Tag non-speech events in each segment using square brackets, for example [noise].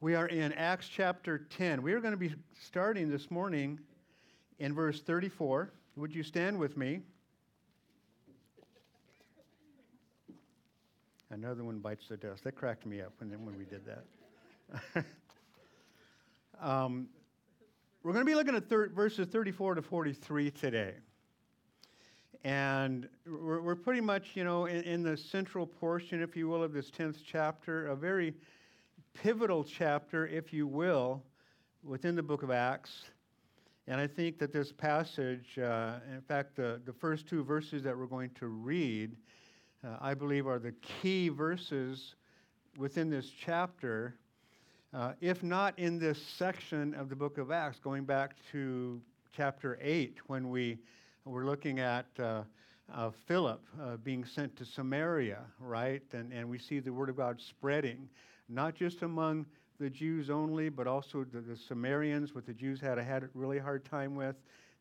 We are in Acts chapter 10. We are going to be starting this morning in verse 34. Would you stand with me? Another one bites the dust. That cracked me up when, when we did that. [laughs] um, we're going to be looking at thir- verses 34 to 43 today. And we're, we're pretty much, you know, in, in, the central portion, if you will, of this 10th chapter, a very pivotal chapter, if you will, within the book of Acts. And I think that this passage, uh, in fact, the, the first two verses that we're going to read, uh, I believe are the key verses within this chapter, uh, if not in this section of the book of Acts, going back to chapter 8 when we were looking at uh, Philip uh, being sent to Samaria, right? And, and we see the word of God spreading not just among the Jews only, but also the, the Samaritans, what the Jews had, had a really hard time with,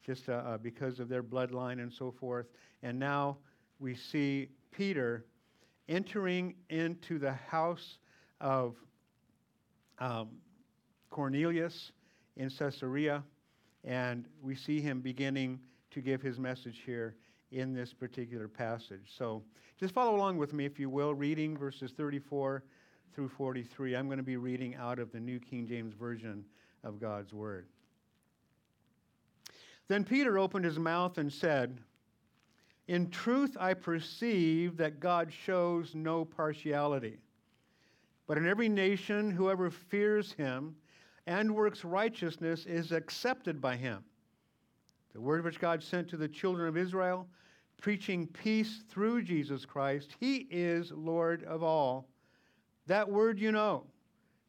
just uh, uh, because of their bloodline and so forth. And now we see Peter entering into the house of um, Cornelius in Caesarea, and we see him beginning to give his message here in this particular passage. So just follow along with me, if you will, reading verses 34 through 43. I'm going to be reading out of the New King James Version of God's Word. Then Peter opened his mouth and said, In truth, I perceive that God shows no partiality. But in every nation, whoever fears him and works righteousness is accepted by him. The word which God sent to the children of Israel, preaching peace through Jesus Christ, he is Lord of all. That word you know,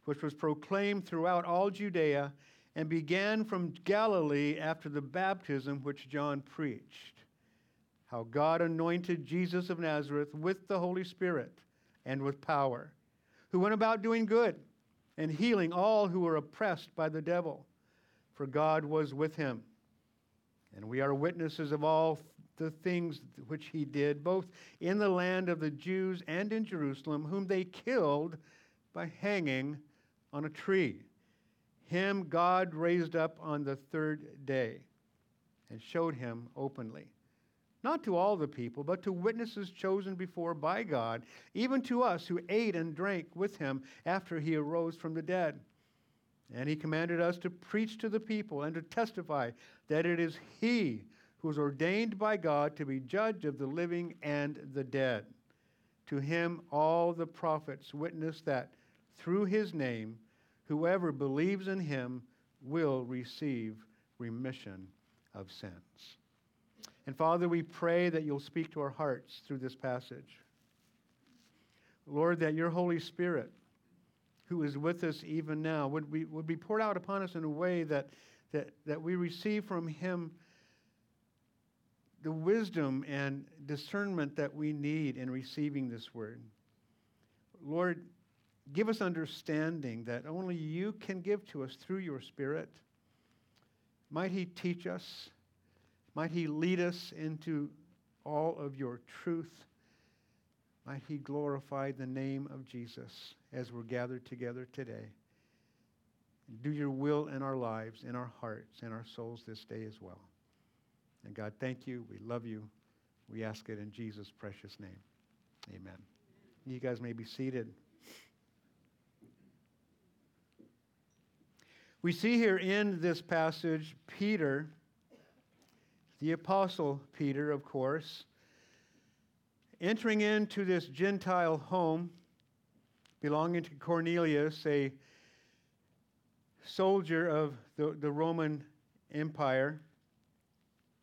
which was proclaimed throughout all Judea and began from Galilee after the baptism which John preached. How God anointed Jesus of Nazareth with the Holy Spirit and with power, who went about doing good and healing all who were oppressed by the devil, for God was with him. And we are witnesses of all the things which he did, both in the land of the Jews and in Jerusalem, whom they killed by hanging on a tree. Him God raised up on the third day and showed him openly. Not to all the people, but to witnesses chosen before by God, even to us who ate and drank with him after he arose from the dead. And he commanded us to preach to the people and to testify that it is he who was ordained by God to be judge of the living and the dead. To him, all the prophets witness that through his name, whoever believes in him will receive remission of sins. And Father, we pray that you'll speak to our hearts through this passage. Lord, that your Holy Spirit, who is with us even now, would be, would be poured out upon us in a way that, that, that we receive from him the wisdom and discernment that we need in receiving this word. Lord, give us understanding that only you can give to us through your Spirit. Might He teach us? Might He lead us into all of your truth? Might He glorify the name of Jesus as we're gathered together today. Do your will in our lives, in our hearts, in our souls this day as well. And God, thank you. We love you. We ask it in Jesus' precious name. Amen. You guys may be seated. We see here in this passage Peter, the Apostle Peter, of course, entering into this Gentile home belonging to Cornelius, a soldier of the, the Roman Empire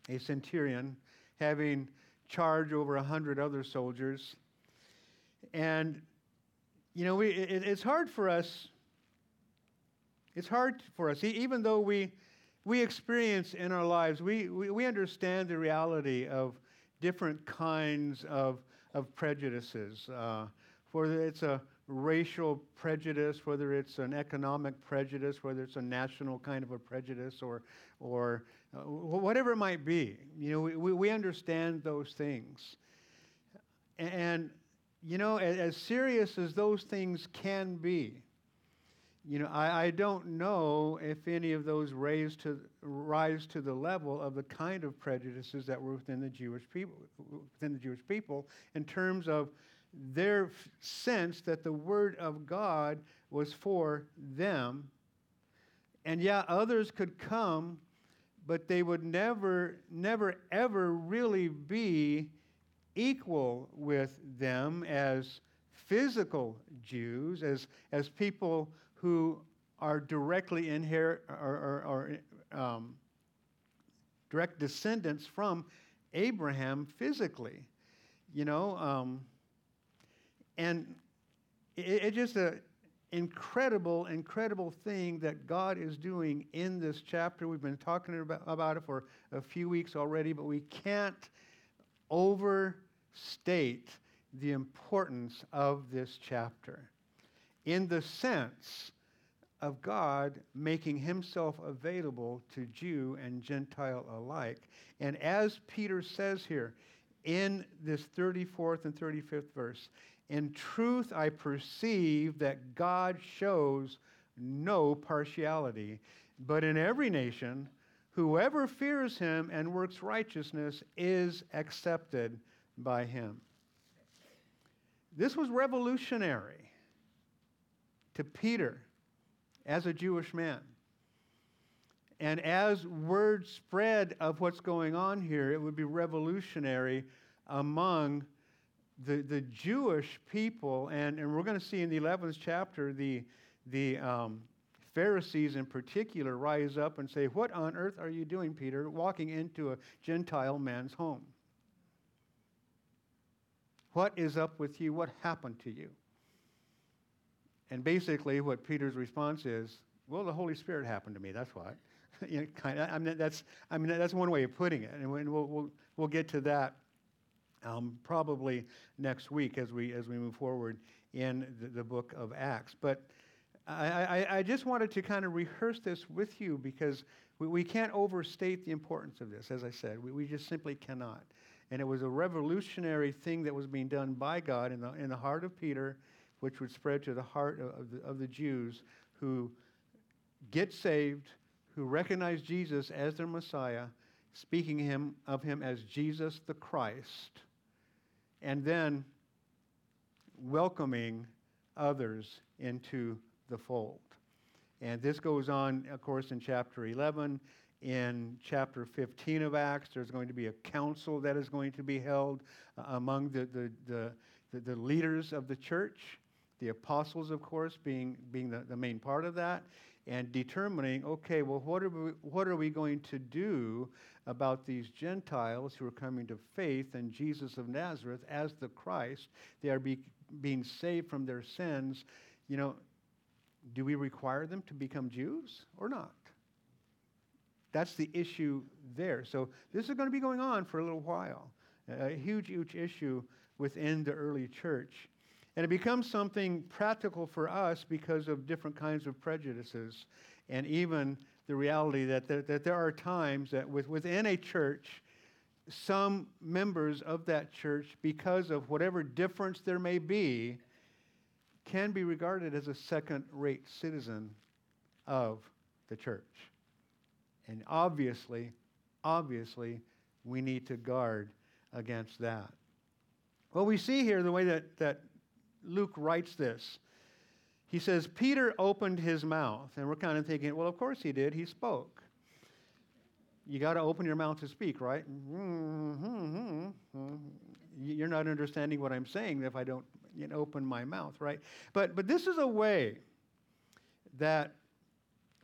a centurion, having charge over a hundred other soldiers. And, you know, we, it, it's hard for us. It's hard for us, even though we, we experience in our lives, we, we, we understand the reality of different kinds of, of prejudices. Uh, whether it's a racial prejudice, whether it's an economic prejudice, whether it's a national kind of a prejudice, or, or uh, whatever it might be. You know, we, we understand those things. And, you know, as, as serious as those things can be, you know, I, I don't know if any of those raise to, rise to the level of the kind of prejudices that were within the Jewish people, within the Jewish people, in terms of their sense that the Word of God was for them. And yeah, others could come, but they would never, never, ever really be equal with them as physical Jews, as, as people who are directly inherit or, or, or um, direct descendants from Abraham physically. You know, um, and it's it just an incredible, incredible thing that God is doing in this chapter. We've been talking about, it for a few weeks already, but we can't overstate the importance of this chapter in the sense of God making himself available to Jew and Gentile alike. And as Peter says here in this 34th and 35th verse, in truth I perceive that God shows no partiality, but in every nation, whoever fears him and works righteousness is accepted by him. This was revolutionary to Peter as a Jewish man. And as word spread of what's going on here, it would be revolutionary among the, the Jewish people. And, and we're going to see in the 11th chapter the, the um, Pharisees in particular rise up and say, What on earth are you doing, Peter, walking into a Gentile man's home? What is up with you? What happened to you? And basically, what Peter's response is, well, the Holy Spirit happened to me. That's what. [laughs] you know, kind of, I mean, that's, I mean, that's one way of putting it. And we'll, we'll, we'll get to that um, probably next week as we, as we move forward in the, the book of Acts. But I, I, I, just wanted to kind of rehearse this with you because we, we can't overstate the importance of this, as I said. We, we just simply cannot. And it was a revolutionary thing that was being done by God in the, in the heart of Peter which would spread to the heart of the, of the Jews who get saved, who recognize Jesus as their Messiah, speaking him, of him as Jesus the Christ, and then welcoming others into the fold. And this goes on, of course, in chapter 11. In chapter 15 of Acts, there's going to be a council that is going to be held uh, among the, the, the, the, the leaders of the church the apostles, of course, being, being the, the main part of that, and determining, okay, well, what are, we, what are we going to do about these Gentiles who are coming to faith in Jesus of Nazareth as the Christ? They are be, being saved from their sins. You know, do we require them to become Jews or not? That's the issue there. So this is going to be going on for a little while. A huge, huge issue within the early church. And it becomes something practical for us because of different kinds of prejudices and even the reality that there, that there are times that with, within a church, some members of that church, because of whatever difference there may be, can be regarded as a second rate citizen of the church. And obviously, obviously, we need to guard against that. Well, we see here the way that, that Luke writes this. He says, Peter opened his mouth. And we're kind of thinking, well, of course he did. He spoke. You got to open your mouth to speak, right? Mm-hmm. You're not understanding what I'm saying if I don't you know, open my mouth, right? But, but this is a way that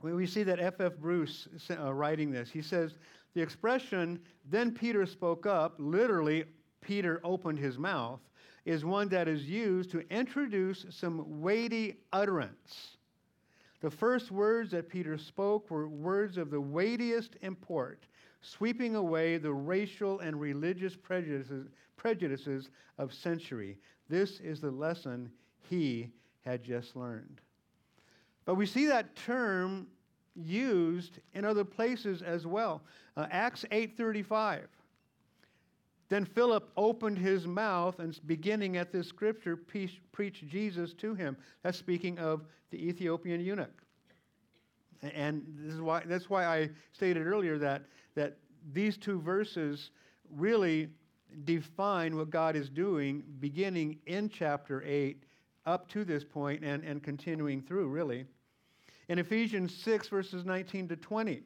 we see that F.F. Bruce uh, writing this. He says, the expression, then Peter spoke up, literally, Peter opened his mouth, is one that is used to introduce some weighty utterance. The first words that Peter spoke were words of the weightiest import, sweeping away the racial and religious prejudices, prejudices of century. This is the lesson he had just learned. But we see that term used in other places as well. Uh, Acts 8:35 Then Philip opened his mouth and, beginning at this scripture, preached Jesus to him. That's speaking of the Ethiopian eunuch. And this is why, that's why I stated earlier that, that these two verses really define what God is doing beginning in chapter 8 up to this point and, and continuing through, really. In Ephesians 6, verses 19 to 20,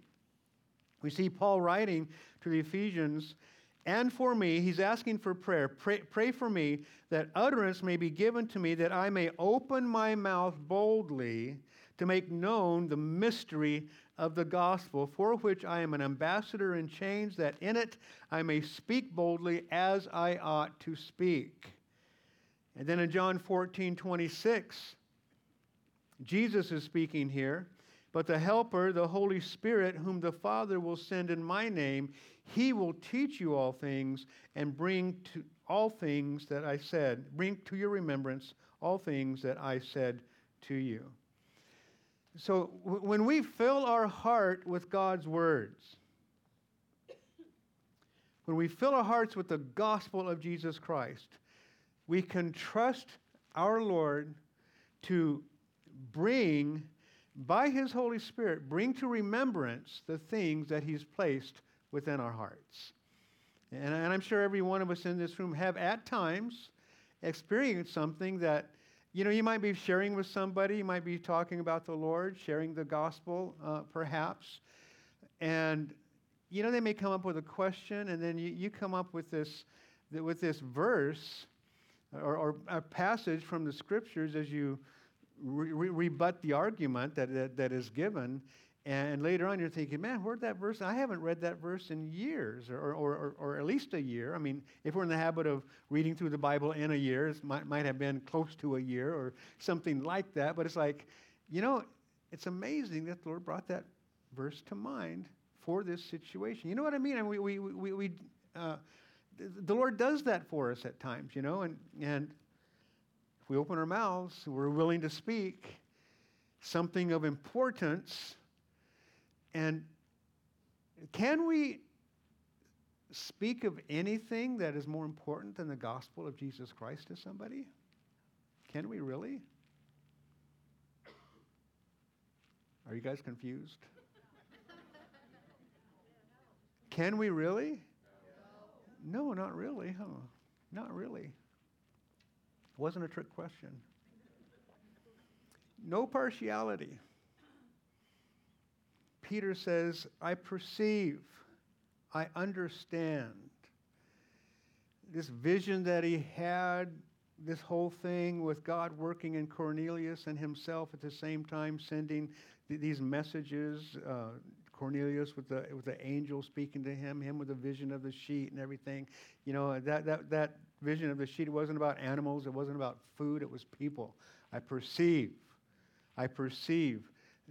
we see Paul writing to the Ephesians, and for me, he's asking for prayer. Pray, pray for me that utterance may be given to me, that I may open my mouth boldly to make known the mystery of the gospel, for which I am an ambassador in chains, that in it I may speak boldly as I ought to speak. And then in John 14, 26, Jesus is speaking here. But the Helper, the Holy Spirit, whom the Father will send in my name, he will teach you all things and bring to all things that I said, bring to your remembrance all things that I said to you. So when we fill our heart with God's words, when we fill our hearts with the gospel of Jesus Christ, we can trust our Lord to bring, by His Holy Spirit, bring to remembrance the things that He's placed within our hearts. And, and I'm sure every one of us in this room have at times experienced something that you know, you might be sharing with somebody, you might be talking about the Lord, sharing the gospel, uh, perhaps. And, you know, they may come up with a question, and then you, you come up with this, with this verse or, or a passage from the scriptures as you re- re- rebut the argument that, that, that is given. And later on, you're thinking, man, where'd that verse? I haven't read that verse in years, or, or, or, or, at least a year. I mean, if we're in the habit of reading through the Bible in a year, it might, might have been close to a year or something like that. But it's like, you know, it's amazing that the Lord brought that verse to mind for this situation. You know what I mean? I mean, we, we, we, we uh, the Lord does that for us at times, you know, and, and if we open our mouths, we're willing to speak something of importance and can we speak of anything that is more important than the gospel of Jesus Christ to somebody? Can we really? Are you guys confused? Can we really? No, not really, huh? Not really. It wasn't a trick question. No partiality. Peter says, I perceive, I understand. This vision that he had, this whole thing with God working in Cornelius and himself at the same time sending th- these messages. Uh, Cornelius with the with the angel speaking to him, him with the vision of the sheet and everything. You know that that that vision of the sheet. Wasn't about animals. It wasn't about food. It was people. I perceive, I perceive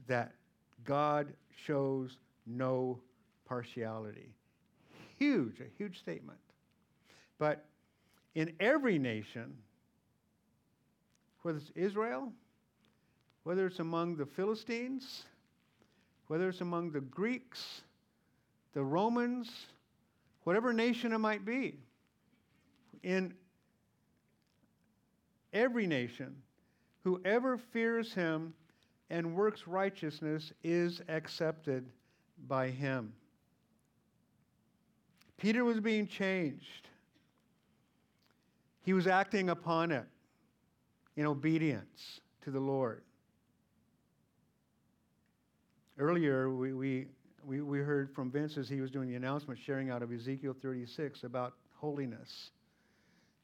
that God shows no partiality. Huge, a huge statement. But in every nation, whether it's Israel, whether it's among the Philistines, whether it's among the Greeks, the Romans, whatever nation it might be, in every nation, whoever fears him and works righteousness is accepted by him. Peter was being changed. He was acting upon it in obedience to the Lord. Earlier, we, we, we, we heard from Vince as he was doing the announcement, sharing out of Ezekiel 36 about holiness.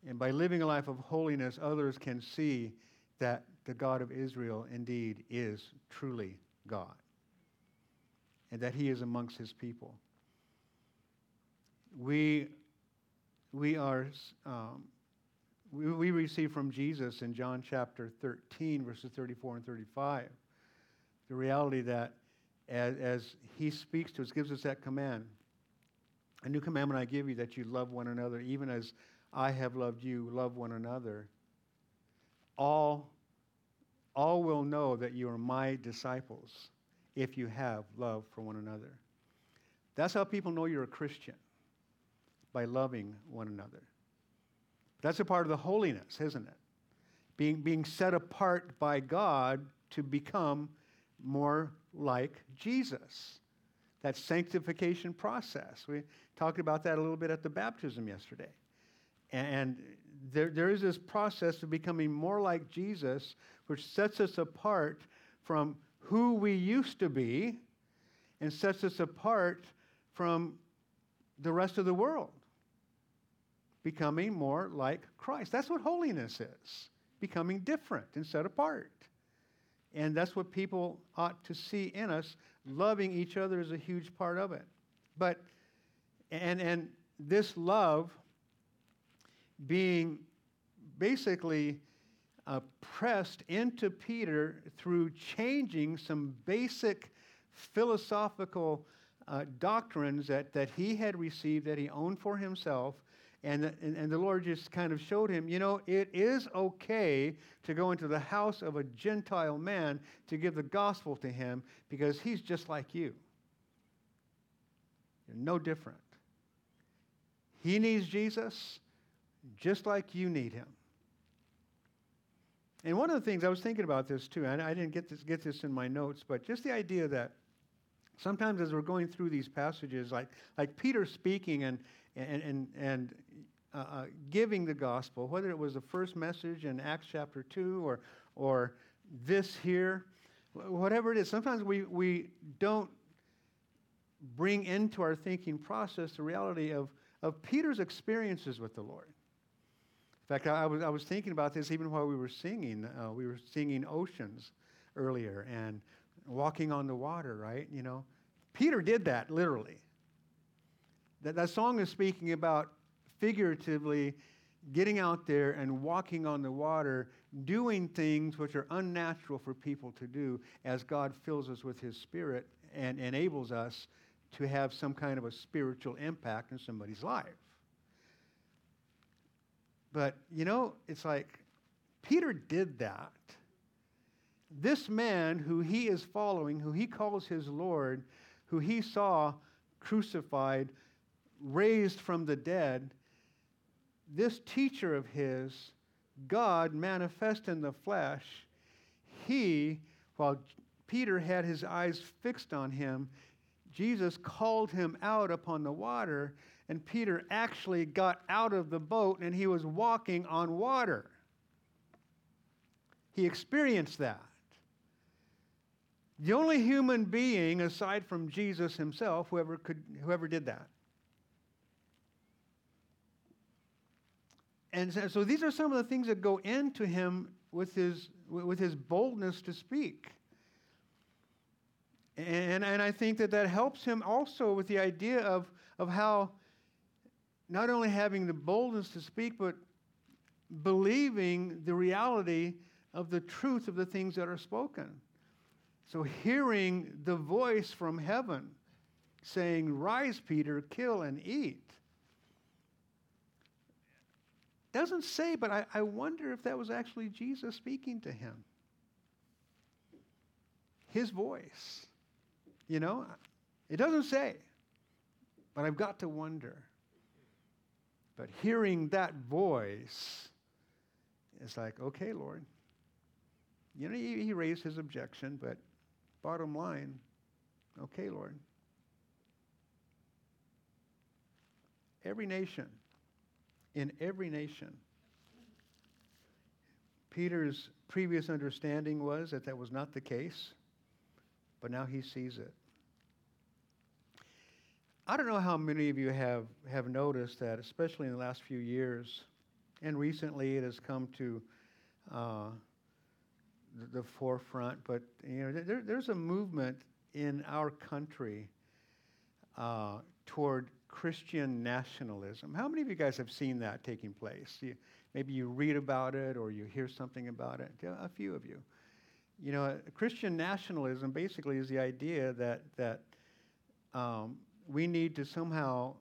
And by living a life of holiness, others can see that the God of Israel indeed is truly God and that he is amongst his people. We, we are, um, we, receive from Jesus in John chapter 13, verses 34 and 35, the reality that as, as he speaks to us, gives us that command. A new commandment I give you that you love one another, even as I have loved you, love one another. All all will know that you are my disciples if you have love for one another. That's how people know you're a Christian. by loving one another. That's a part of the holiness, isn't it? Being, being set apart by God to become more like Jesus. That sanctification process. We talked about that a little bit at the baptism yesterday. And there, there is this process of becoming more like Jesus, which sets us apart from who we used to be and sets us apart from the rest of the world. Becoming more like Christ. That's what holiness is becoming different and set apart. And that's what people ought to see in us. Loving each other is a huge part of it. But, and, and this love being basically uh, pressed into Peter through changing some basic philosophical uh, doctrines that, that he had received, that he owned for himself. And, and, and the Lord just kind of showed him, you know, it is okay to go into the house of a Gentile man to give the gospel to him because he's just like you. You're no different. He needs Jesus just like you need him. And one of the things I was thinking about this too, and I didn't get this, get this in my notes, but just the idea that sometimes as we're going through these passages, like, like Peter speaking and, and, and, and uh, uh, giving the gospel, whether it was the first message in Acts chapter 2 or, or this here, whatever it is, sometimes we, we don't bring into our thinking process the reality of, of Peter's experiences with the Lord. Fact, I was, I was thinking about this even while we were singing. Uh, we were singing Oceans earlier and walking on the water, right? You know, Peter did that literally. That, that song is speaking about figuratively getting out there and walking on the water, doing things which are unnatural for people to do as God fills us with His Spirit and enables us to have some kind of a spiritual impact in somebody's life. But, you know, it's like Peter did that. This man who he is following, who he calls his Lord, who he saw crucified, raised from the dead, this teacher of his, God manifest in the flesh, he, while Peter had his eyes fixed on him, Jesus called him out upon the water and Peter actually got out of the boat and he was walking on water. He experienced that. The only human being aside from Jesus himself whoever could whoever did that. And so these are some of the things that go into him with his with his boldness to speak. And, and I think that that helps him also with the idea of, of how not only having the boldness to speak, but believing the reality of the truth of the things that are spoken. So, hearing the voice from heaven saying, Rise, Peter, kill and eat. Doesn't say, but I, I wonder if that was actually Jesus speaking to him. His voice. You know, it doesn't say, but I've got to wonder. But hearing that voice, it's like, okay, Lord. You know, he, he raised his objection, but bottom line, okay, Lord. Every nation, in every nation, Peter's previous understanding was that that was not the case, but now he sees it. I don't know how many of you have, have noticed that, especially in the last few years, and recently it has come to uh, the, the, forefront, but you know, there, there's a movement in our country uh, toward Christian nationalism. How many of you guys have seen that taking place? You, maybe you read about it or you hear something about it. A few of you. You know, Christian nationalism basically is the idea that that um, we need to somehow,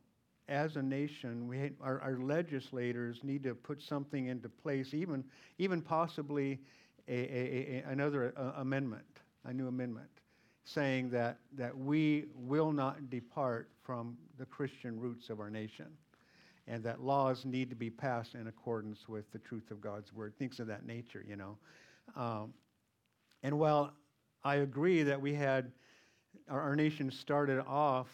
as a nation, we, our, our legislators need to put something into place, even, even possibly a, a, a another uh, amendment, a new amendment, saying that, that we will not depart from the Christian roots of our nation. and that laws need to be passed in accordance with the truth of God's word, things of that nature, you know. Um, and while I agree that we had, our, our nation started off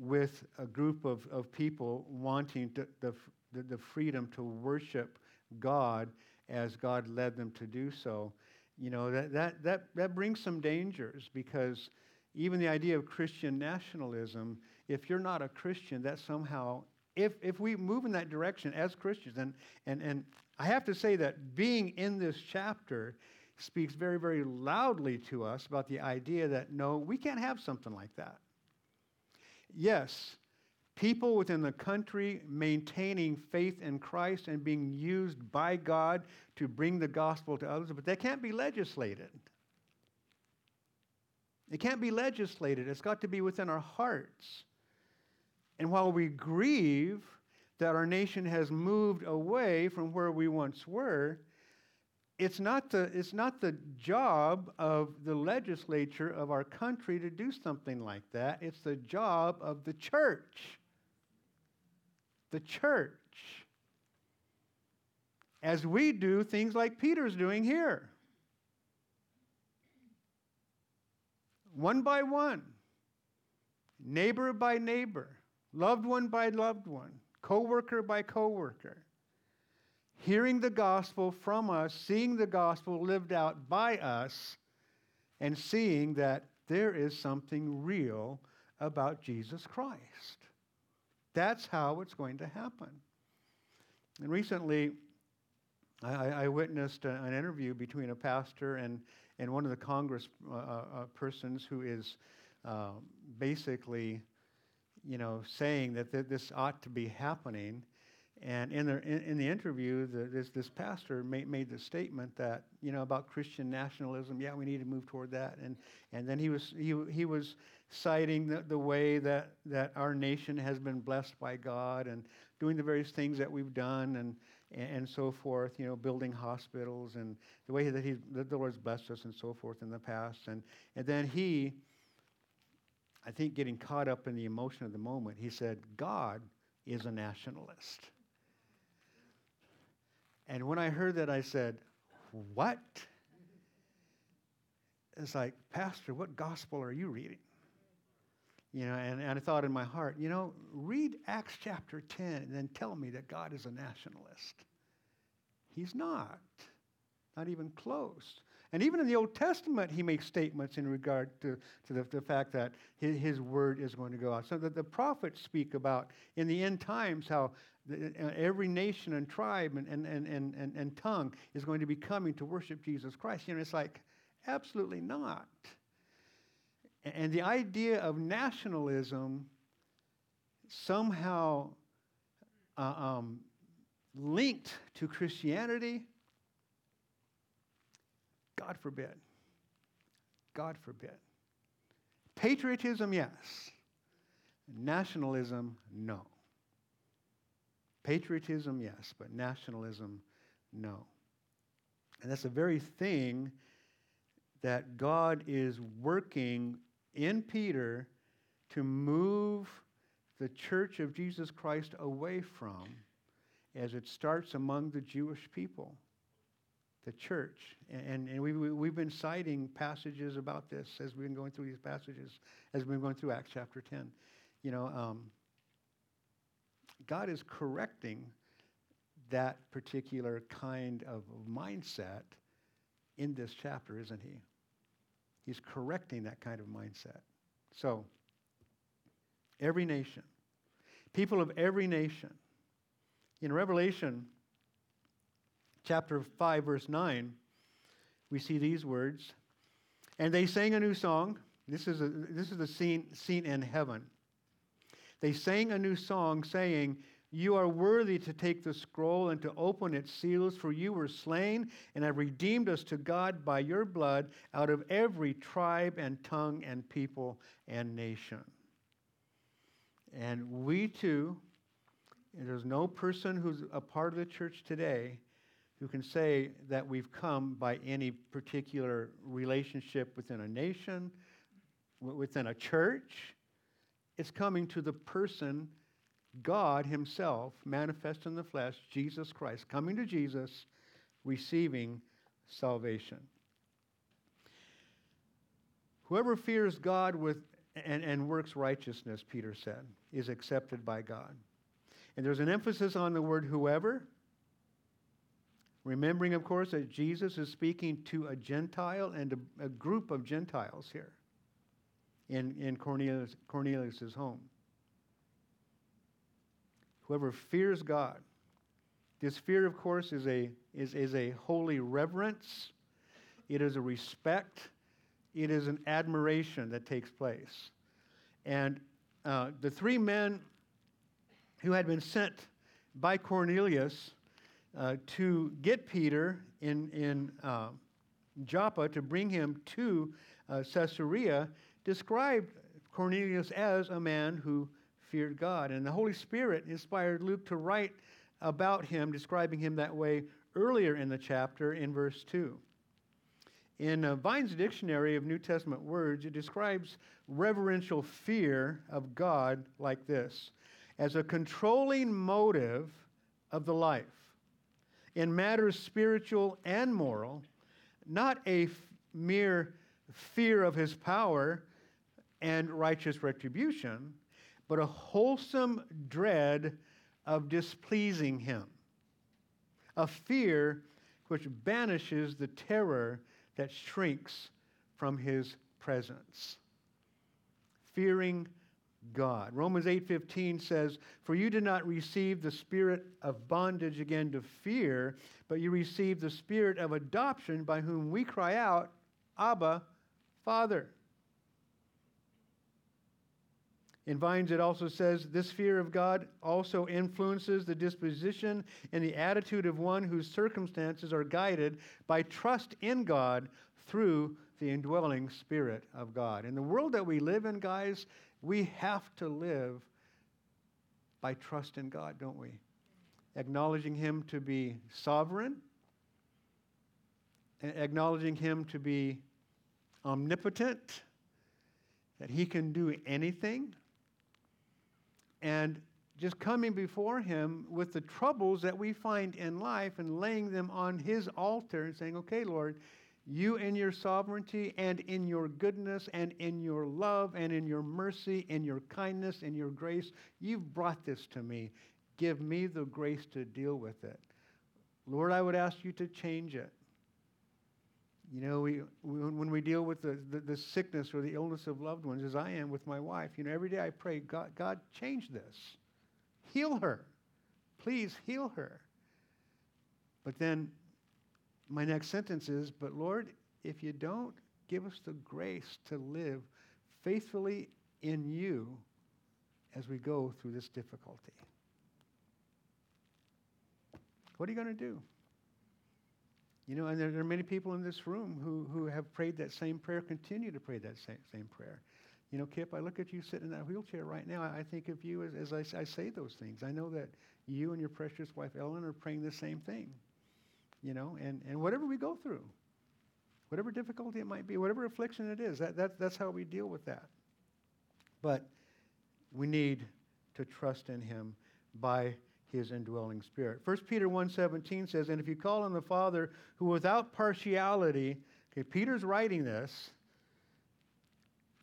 with a group of, of people wanting to, the, the, the freedom to worship God as God led them to do so, you know, that, that, that, that brings some dangers because even the idea of Christian nationalism, if you're not a Christian, that somehow, if, if we move in that direction as Christians, and, and, and I have to say that being in this chapter speaks very, very loudly to us about the idea that no, we can't have something like that. Yes, people within the country maintaining faith in Christ and being used by God to bring the gospel to others, but they can't be legislated. It can't be legislated. It's got to be within our hearts. And while we grieve that our nation has moved away from where we once were, it's not the, it's not the job of the legislature of our country to do something like that. It's the job of the church. The church. As we do things like Peter's doing here. one by one, neighbor by neighbor, loved one by loved one, coworker by coworker, hearing the gospel from us, seeing the gospel lived out by us, and seeing that there is something real about Jesus Christ. That's how it's going to happen. And recently, I, I witnessed an interview between a pastor and and one of the Congress uh, uh, uh, persons who is uh, basically, you know, saying that th- this ought to be happening. And in the, in, in the interview, the, this, this pastor made, made the statement that, you know, about Christian nationalism, yeah, we need to move toward that. And, and then he was, he, he was citing the, the way that, that our nation has been blessed by God and doing the various things that we've done. And, and, so forth, you know, building hospitals and the way that he, the Lord's blessed us and so forth in the past. And, and then he, I think getting caught up in the emotion of the moment, he said, God is a nationalist. And when I heard that, I said, What? It's like, Pastor, what gospel are you reading? You know, and, and I thought in my heart, you know, read Acts chapter 10 and then tell me that God is a nationalist. He's not, not even close. And even in the Old Testament, he makes statements in regard to, to the, the fact that his, his, word is going to go out. So that the prophets speak about in the end times how every nation and tribe and, and, and, and, and tongue is going to be coming to worship Jesus Christ. You know, it's like, absolutely not. And the idea of nationalism somehow uh, um, linked to Christianity, God forbid. God forbid. Patriotism, yes. Nationalism, no. Patriotism, yes, but nationalism, no. And that's the very thing that God is working in Peter to move the church of Jesus Christ away from as it starts among the Jewish people, the church. And, and we, we, we've been citing passages about this as we've been going through these passages, as we've been going through Acts chapter 10. You know, um, God is correcting that particular kind of mindset in this chapter, isn't he? He's correcting that kind of mindset. So, every nation, people of every nation. In Revelation chapter 5, verse 9, we see these words. And they sang a new song. This is a, this is a scene, scene in heaven. They sang a new song, saying, you are worthy to take the scroll and to open its seals, for you were slain and have redeemed us to God by your blood out of every tribe and tongue and people and nation. And we too, there's no person who's a part of the church today who can say that we've come by any particular relationship within a nation, within a church. It's coming to the person God Himself manifest in the flesh, Jesus Christ, coming to Jesus, receiving salvation. Whoever fears God with and, and works righteousness, Peter said, is accepted by God. And there's an emphasis on the word whoever. Remembering, of course, that Jesus is speaking to a Gentile and a, a group of Gentiles here in, in Cornelius, Cornelius' home. Whoever fears God. This fear, of course, is a, is, is a holy reverence, it is a respect, it is an admiration that takes place. And uh, the three men who had been sent by Cornelius uh, to get Peter in, in uh, Joppa to bring him to uh, Caesarea described Cornelius as a man who feared God. And the Holy Spirit inspired Luke to write about him, describing him that way earlier in the chapter in verse 2. In uh, Vine's Dictionary of New Testament Words, it describes reverential fear of God like this as a controlling motive of the life in matters spiritual and moral, not a f- mere fear of his power and righteous retribution, but a wholesome dread of displeasing him, a fear which banishes the terror that shrinks from his presence. Fearing God. Romans 8:15 says, "For you did not receive the spirit of bondage again to fear, but you received the spirit of adoption by whom we cry out, Abba, Father." In Vines, it also says, This fear of God also influences the disposition and the attitude of one whose circumstances are guided by trust in God through the indwelling Spirit of God. In the world that we live in, guys, we have to live by trust in God, don't we? Acknowledging Him to be sovereign, and acknowledging Him to be omnipotent, that He can do anything, and just coming before Him with the troubles that we find in life and laying them on His altar and saying, Okay, Lord, you in your sovereignty and in your goodness and in your love and in your mercy and your kindness and your grace, you've brought this to me. Give me the grace to deal with it. Lord, I would ask you to change it. You know, we, when we deal with the, the, the, sickness or the illness of loved ones, as I am with my wife, you know, every day I pray, God, God, change this. Heal her. Please heal her. But then my next sentence is, But Lord, if you don't, give us the grace to live faithfully in you as we go through this difficulty. What are you going to do? You know, and there, there, are many people in this room who, who have prayed that same prayer, continue to pray that same, same prayer. You know, Kip, I look at you sitting in that wheelchair right now. I think of you as, as I, I say those things. I know that you and your precious wife, Ellen, are praying the same thing you know, and, and whatever we go through, whatever difficulty it might be, whatever affliction it is, that, that, that's how we deal with that. But we need to trust in him by his indwelling spirit. 1 Peter 1.17 says, And if you call on the Father who without partiality, okay, Peter's writing this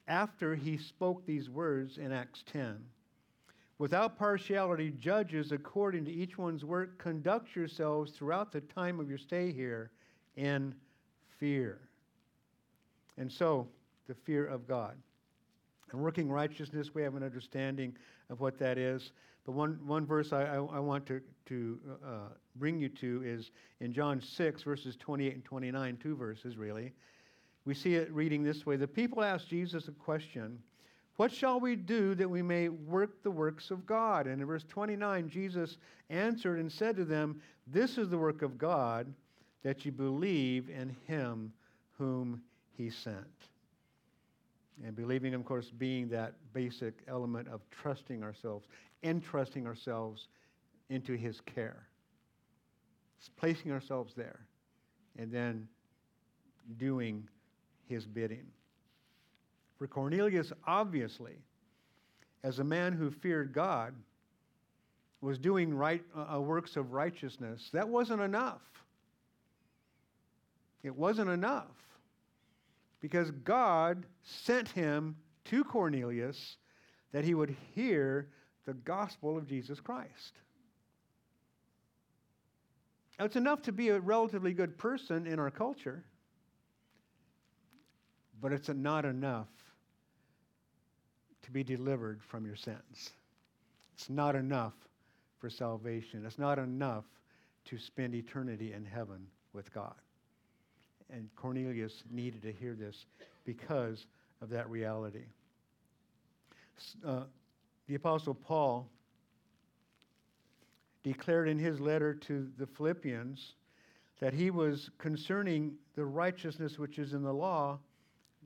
after he spoke these words in Acts 10 without partiality, judges according to each one's work, conduct yourselves throughout the time of your stay here in fear. And so, the fear of God. And working righteousness, we have an understanding of what that is. But one, one verse I, I, I want to, to uh, bring you to is in John 6, verses 28 and 29, two verses really. We see it reading this way The people asked Jesus a question what shall we do that we may work the works of God? And in verse 29, Jesus answered and said to them, This is the work of God, that you believe in him whom he sent. And believing, of course, being that basic element of trusting ourselves, entrusting ourselves into his care, it's placing ourselves there, and then doing his bidding. For Cornelius, obviously, as a man who feared God, was doing right, uh, uh, works of righteousness, that wasn't enough. It wasn't enough because God sent him to Cornelius that he would hear the gospel of Jesus Christ. Now, it's enough to be a relatively good person in our culture, but it's not enough to be delivered from your sins. It's not enough for salvation. It's not enough to spend eternity in heaven with God. And Cornelius needed to hear this because of that reality. Uh, the Apostle Paul declared in his letter to the Philippians that he was concerning the righteousness which is in the law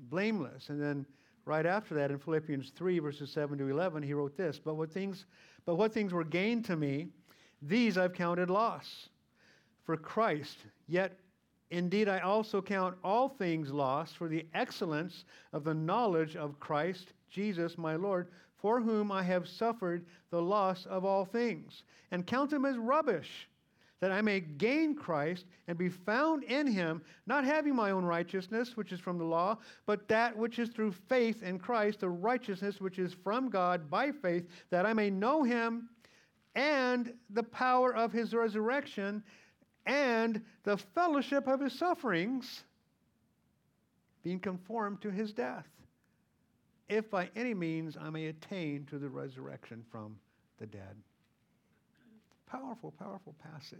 blameless. And then right after that in Philippians 3 verses 7 to 11 he wrote this, but what things but what things were gained to me these I've counted loss for Christ. Yet indeed I also count all things lost for the excellence of the knowledge of Christ Jesus my Lord for whom I have suffered the loss of all things, and count them as rubbish, that I may gain Christ and be found in him, not having my own righteousness, which is from the law, but that which is through faith in Christ, the righteousness which is from God by faith, that I may know him and the power of his resurrection and the fellowship of his sufferings, being conformed to his death if by any means I may attain to the resurrection from the dead. Powerful, powerful passage.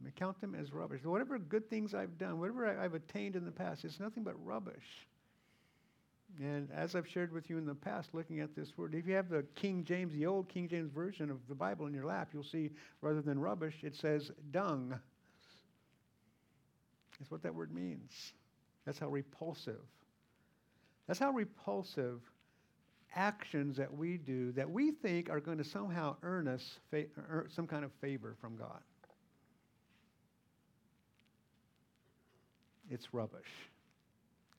I may count them as rubbish. Whatever good things I've done, whatever I've attained in the past, it's nothing but rubbish. And as I've shared with you in the past, looking at this word, if you have the King James, the old King James version of the Bible in your lap, you'll see rather than rubbish, it says dung. That's what that word means. That's how repulsive that's how repulsive actions that we do that we think are going to somehow earn us fa- earn some kind of favor from God. It's rubbish.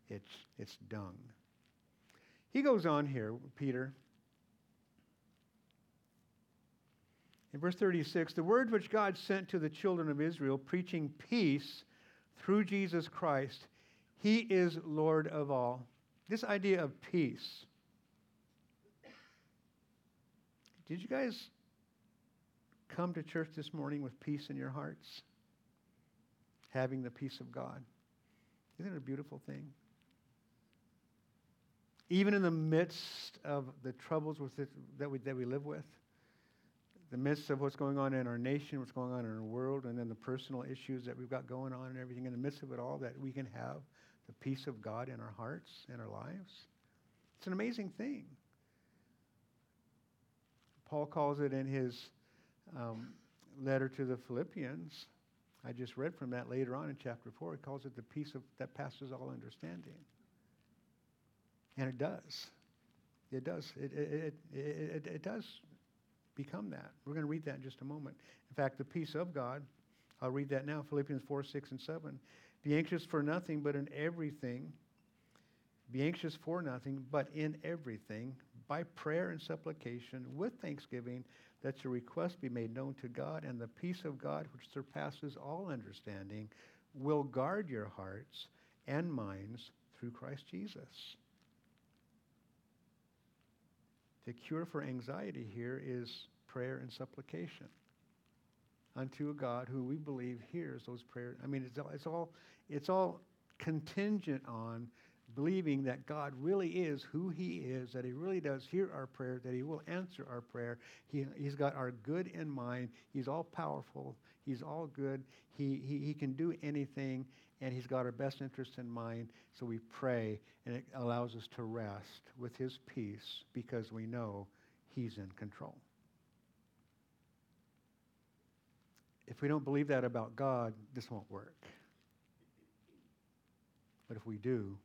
It's, it's dung. He goes on here, Peter. In verse 36, the word which God sent to the children of Israel, preaching peace through Jesus Christ, he is Lord of all. This idea of peace. Did you guys come to church this morning with peace in your hearts? Having the peace of God. Isn't it a beautiful thing? Even in the midst of the troubles with it, that, we, that we live with, the midst of what's going on in our nation, what's going on in our world, and then the personal issues that we've got going on and everything, in the midst of it all, that we can have the peace of God in our hearts and our lives. It's an amazing thing. Paul calls it in his um, letter to the Philippians. I just read from that later on in chapter 4. He calls it the peace of, that passes all understanding. And it does. It does. It, it, it, it does become that. We're going to read that in just a moment. In fact, the peace of God, I'll read that now Philippians 4, 6, and 7. Be anxious for nothing, but in everything. Be anxious for nothing, but in everything, by prayer and supplication, with thanksgiving, that your requests be made known to God, and the peace of God, which surpasses all understanding, will guard your hearts and minds through Christ Jesus. The cure for anxiety here is prayer and supplication unto a God who we believe hears those prayers. I mean, it's all, it's all, it's all contingent on believing that God really is who He is, that He really does hear our prayer, that He will answer our prayer. He, he's got our good in mind. He's all powerful. He's all good. He, he, he can do anything, and He's got our best interest in mind. So we pray, and it allows us to rest with His peace because we know He's in control. If we don't believe that about God, this won't work. But if we do,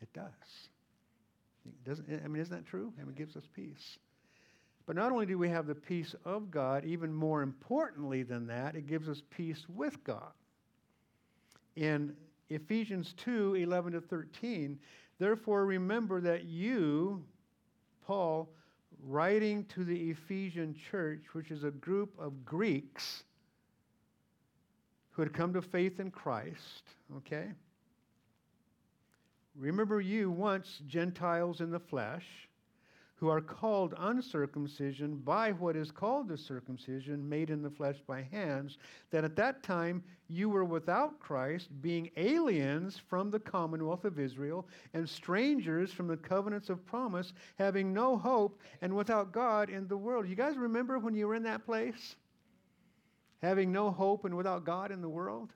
it does. It doesn't, I mean, isn't that true? I mean, it gives us peace. But not only do we have the peace of God, even more importantly than that, it gives us peace with God. In Ephesians 2 11 to 13, therefore remember that you, Paul, writing to the Ephesian church, which is a group of Greeks who had come to faith in Christ, okay? Remember you once Gentiles in the flesh who are called uncircumcision by what is called the circumcision made in the flesh by hands, that at that time you were without Christ, being aliens from the commonwealth of Israel and strangers from the covenants of promise, having no hope and without God in the world. You guys remember when you were in that place? Having no hope and without God in the world?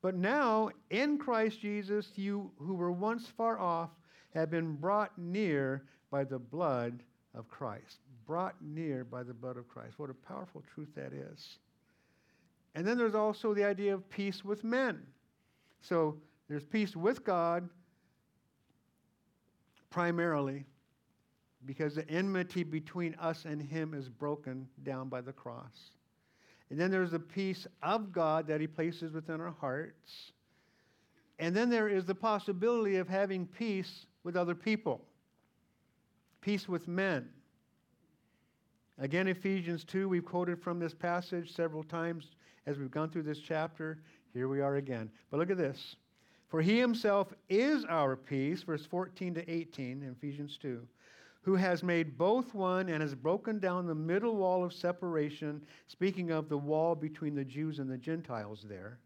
But now, in Christ Jesus, you who were once far off have been brought near by the blood of Christ. Brought near by the blood of Christ. What a powerful truth that is. And then there's also the idea of peace with men. So there's peace with God primarily because the enmity between us and Him is broken down by the cross. And then there's the peace of God that He places within our hearts. And then there is the possibility of having peace with other people, peace with men. Again, Ephesians 2, we've quoted from this passage several times as we've gone through this chapter. Here we are again. But look at this. For he himself is our peace, verse 14 to 18 in Ephesians 2, who has made both one and has broken down the middle wall of separation, speaking of the wall between the Jews and the Gentiles there.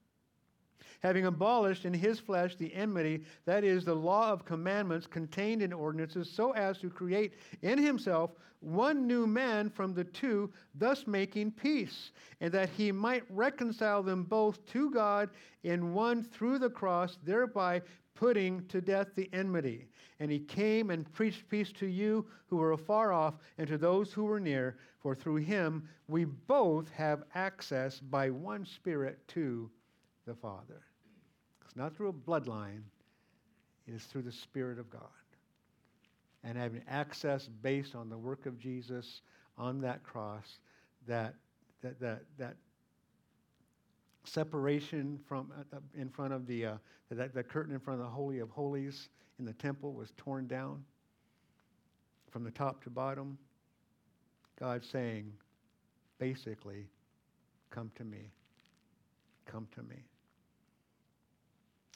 Having abolished in his flesh the enmity, that is, the law of commandments contained in ordinances, so as to create in himself one new man from the two, thus making peace, and that he might reconcile them both to God in one through the cross, thereby putting to death the enmity. And he came and preached peace to you who were afar off and to those who were near, for through him we both have access by one Spirit to the Father. It's not through a bloodline, it is through the Spirit of God. And having access based on the work of Jesus on that cross, that, that, that, that separation from uh, in front of the, uh, that curtain in front of the Holy of Holies in the temple was torn down from the top to bottom. God saying, basically, come to me. Come to me.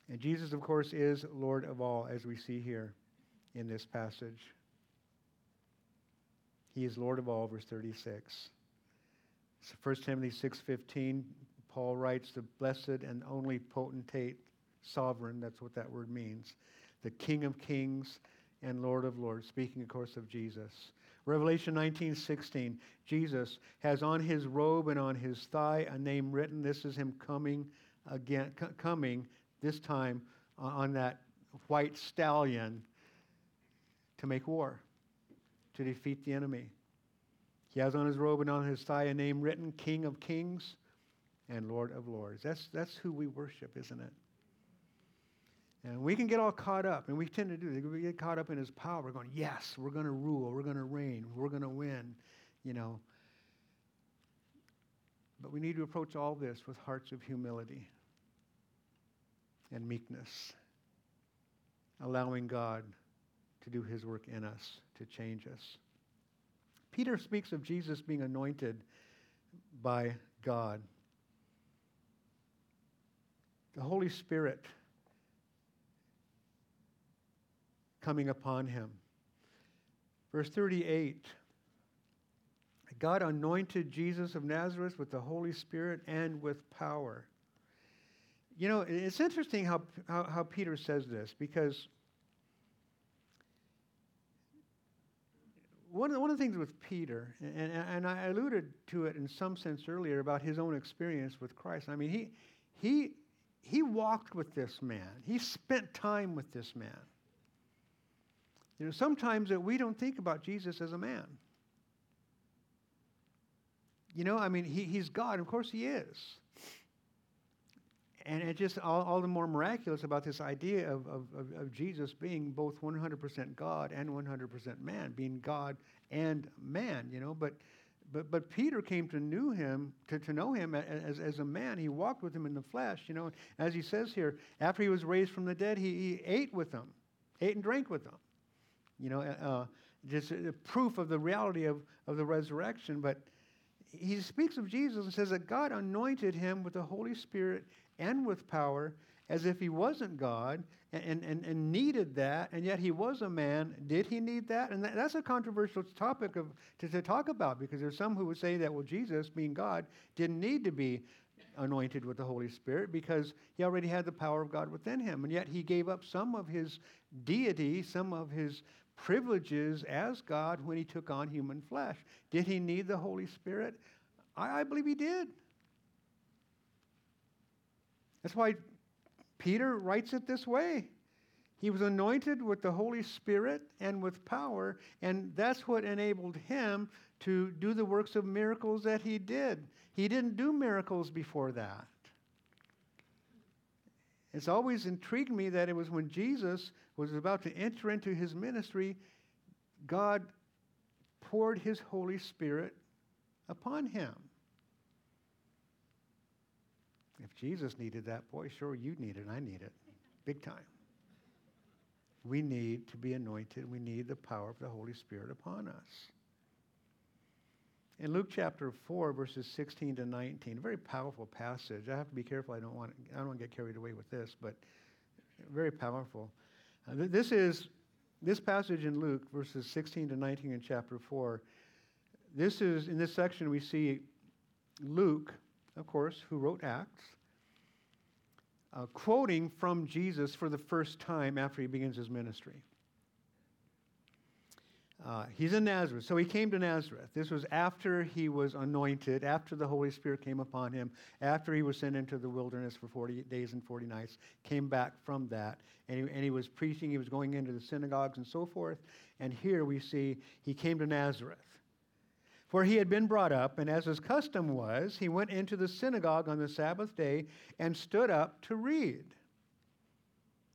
And Jesus, of course, is Lord of all, as we see here in this passage. He is Lord of all, verse 36. 1 Timothy 6.15, Paul writes, the blessed and only potentate sovereign, that's what that word means, the King of kings and Lord of lords, speaking, of course, of Jesus. Revelation 19:16, Jesus has on his robe and on his thigh a name written. This is him coming again, c- coming this time uh, on that white stallion to make war, to defeat the enemy. He has on his robe and on his thigh a name written King of Kings and Lord of Lords. That's, that's who we worship, isn't it? And we can get all caught up, and we tend to do. We get caught up in his power. We're going, yes, we're going to rule, we're going to reign, we're going to win, you know. But we need to approach all this with hearts of humility and meekness, allowing God to do his work in us, to change us. Peter speaks of Jesus being anointed by God. The Holy Spirit coming upon him. Verse 38 God anointed Jesus of Nazareth with the Holy Spirit and with power. You know, it's interesting how, how, how Peter says this because one of, the, one of the things with Peter, and, and I alluded to it in some sense earlier about his own experience with Christ. I mean, he, he, he walked with this man, he spent time with this man. You know, sometimes we don't think about Jesus as a man. You know, I mean, he, he's God. Of course, he is. And it's just all, all the more miraculous about this idea of, of, of, of Jesus being both 100% God and 100% man, being God and man, you know. But, but, but Peter came to knew him, to, to know him as, as a man. He walked with him in the flesh, you know. As he says here, after he was raised from the dead, he, he ate with them, ate and drank with them. You know, uh, just a proof of the reality of, of the resurrection. But he speaks of Jesus and says that God anointed him with the Holy Spirit and with power as if he wasn't God and, and, and needed that, and yet he was a man. Did he need that? And that, that's a controversial topic of, to, to talk about because there's some who would say that, well, Jesus, being God, didn't need to be anointed with the Holy Spirit because he already had the power of God within him. And yet he gave up some of his deity, some of his privileges as God when he took on human flesh. Did he need the Holy Spirit? I, I believe he did. That's why Peter writes it this way. He was anointed with the Holy Spirit and with power, and that's what enabled him to do the works of miracles that he did. He didn't do miracles before that. It's always intrigued me that it was when Jesus was about to enter into his ministry, God poured his Holy Spirit upon him. If Jesus needed that, boy, sure you need it. I need it. Big time. We need to be anointed. We need the power of the Holy Spirit upon us. In Luke chapter 4, verses 16 to 19, a very powerful passage. I have to be careful. I don't want, I don't want to get carried away with this, but very powerful. Uh, th- this is this passage in Luke, verses 16 to 19 in chapter 4. This is, in this section, we see Luke, of course, who wrote Acts, uh, quoting from Jesus for the first time after he begins his ministry. Uh, he's in Nazareth. So he came to Nazareth. This was after he was anointed, after the Holy Spirit came upon him, after he was sent into the wilderness for 40 days and 40 nights, came back from that. And he, and he was preaching, he was going into the synagogues and so forth. And here we see he came to Nazareth where he had been brought up, and as his custom was, he went into the synagogue on the Sabbath day and stood up to read.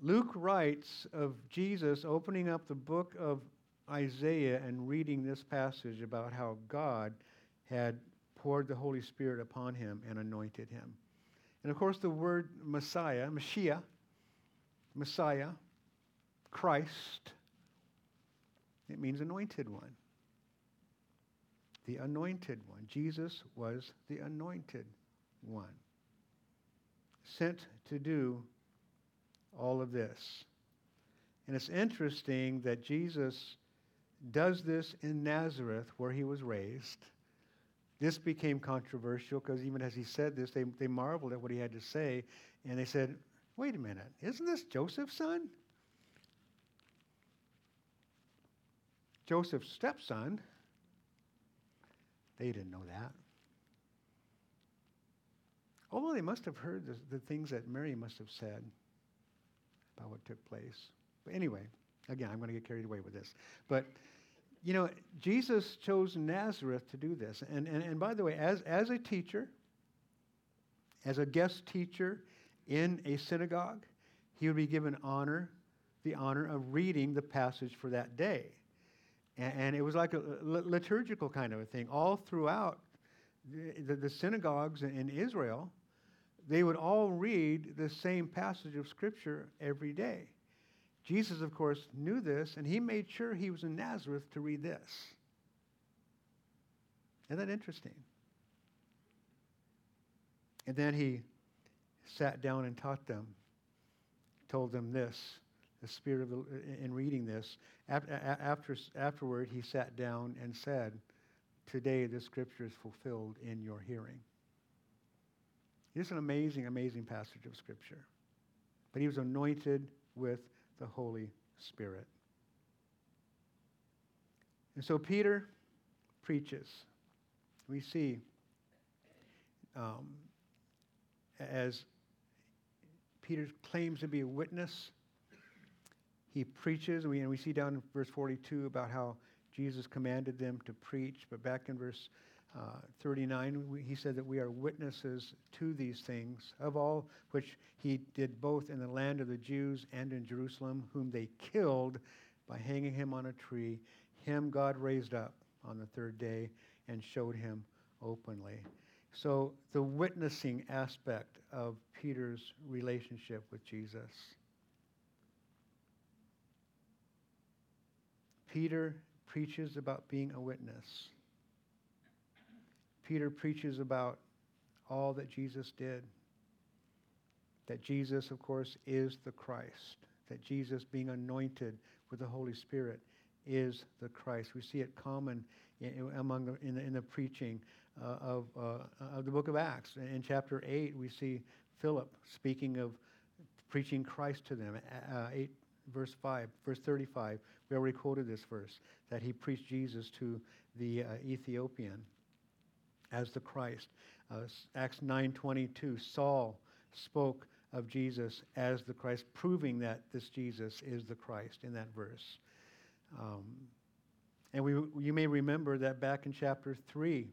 Luke writes of Jesus opening up the book of Isaiah and reading this passage about how God had poured the Holy Spirit upon him and anointed him. And of course, the word Messiah, Messiah, Messiah, Christ, it means anointed one. The anointed one. Jesus was the anointed one. Sent to do all of this. And it's interesting that Jesus does this in Nazareth, where he was raised. This became controversial because even as he said this, they, they marveled at what he had to say. And they said, wait a minute, isn't this Joseph's son? Joseph's stepson. They didn't know that. Although they must have heard the, the things that Mary must have said about what took place. But anyway, again, I'm going to get carried away with this. But, you know, Jesus chose Nazareth to do this. And, and, and by the way, as, as a teacher, as a guest teacher in a synagogue, he would be given honor, the honor of reading the passage for that day. And, and it was like a liturgical kind of a thing. All throughout the, the, the synagogues in Israel, they would all read the same passage of Scripture every day. Jesus, of course, knew this, and he made sure he was in Nazareth to read this. Isn't that interesting? And then he sat down and taught them, told them this, the spirit of the, in reading this. After, afterward, he sat down and said, Today the scripture is fulfilled in your hearing. It's an amazing, amazing passage of Scripture. But he was anointed with the Holy Spirit. And so Peter preaches. We see um, as Peter claims to be a witness, he preaches, we, and we see down in verse 42 about how Jesus commanded them to preach. But back in verse uh, 39, we, he said that we are witnesses to these things, of all which he did both in the land of the Jews and in Jerusalem, whom they killed by hanging him on a tree. Him God raised up on the third day and showed him openly. So, the witnessing aspect of Peter's relationship with Jesus. Peter preaches about being a witness. Peter preaches about all that Jesus did. That Jesus, of course, is the Christ. That Jesus, being anointed with the Holy Spirit, is the Christ. We see it common in, among the, in, the, in the preaching uh, of, uh, of the book of Acts. In chapter 8, we see Philip speaking of preaching Christ to them. Uh, 8 verse 5, verse 35, we already quoted this verse, that he preached Jesus to the uh, Ethiopian as the Christ. Uh, Acts 9.22, Saul spoke of Jesus as the Christ, proving that this Jesus is the Christ in that verse. Um, and we, you may remember that back in chapter 3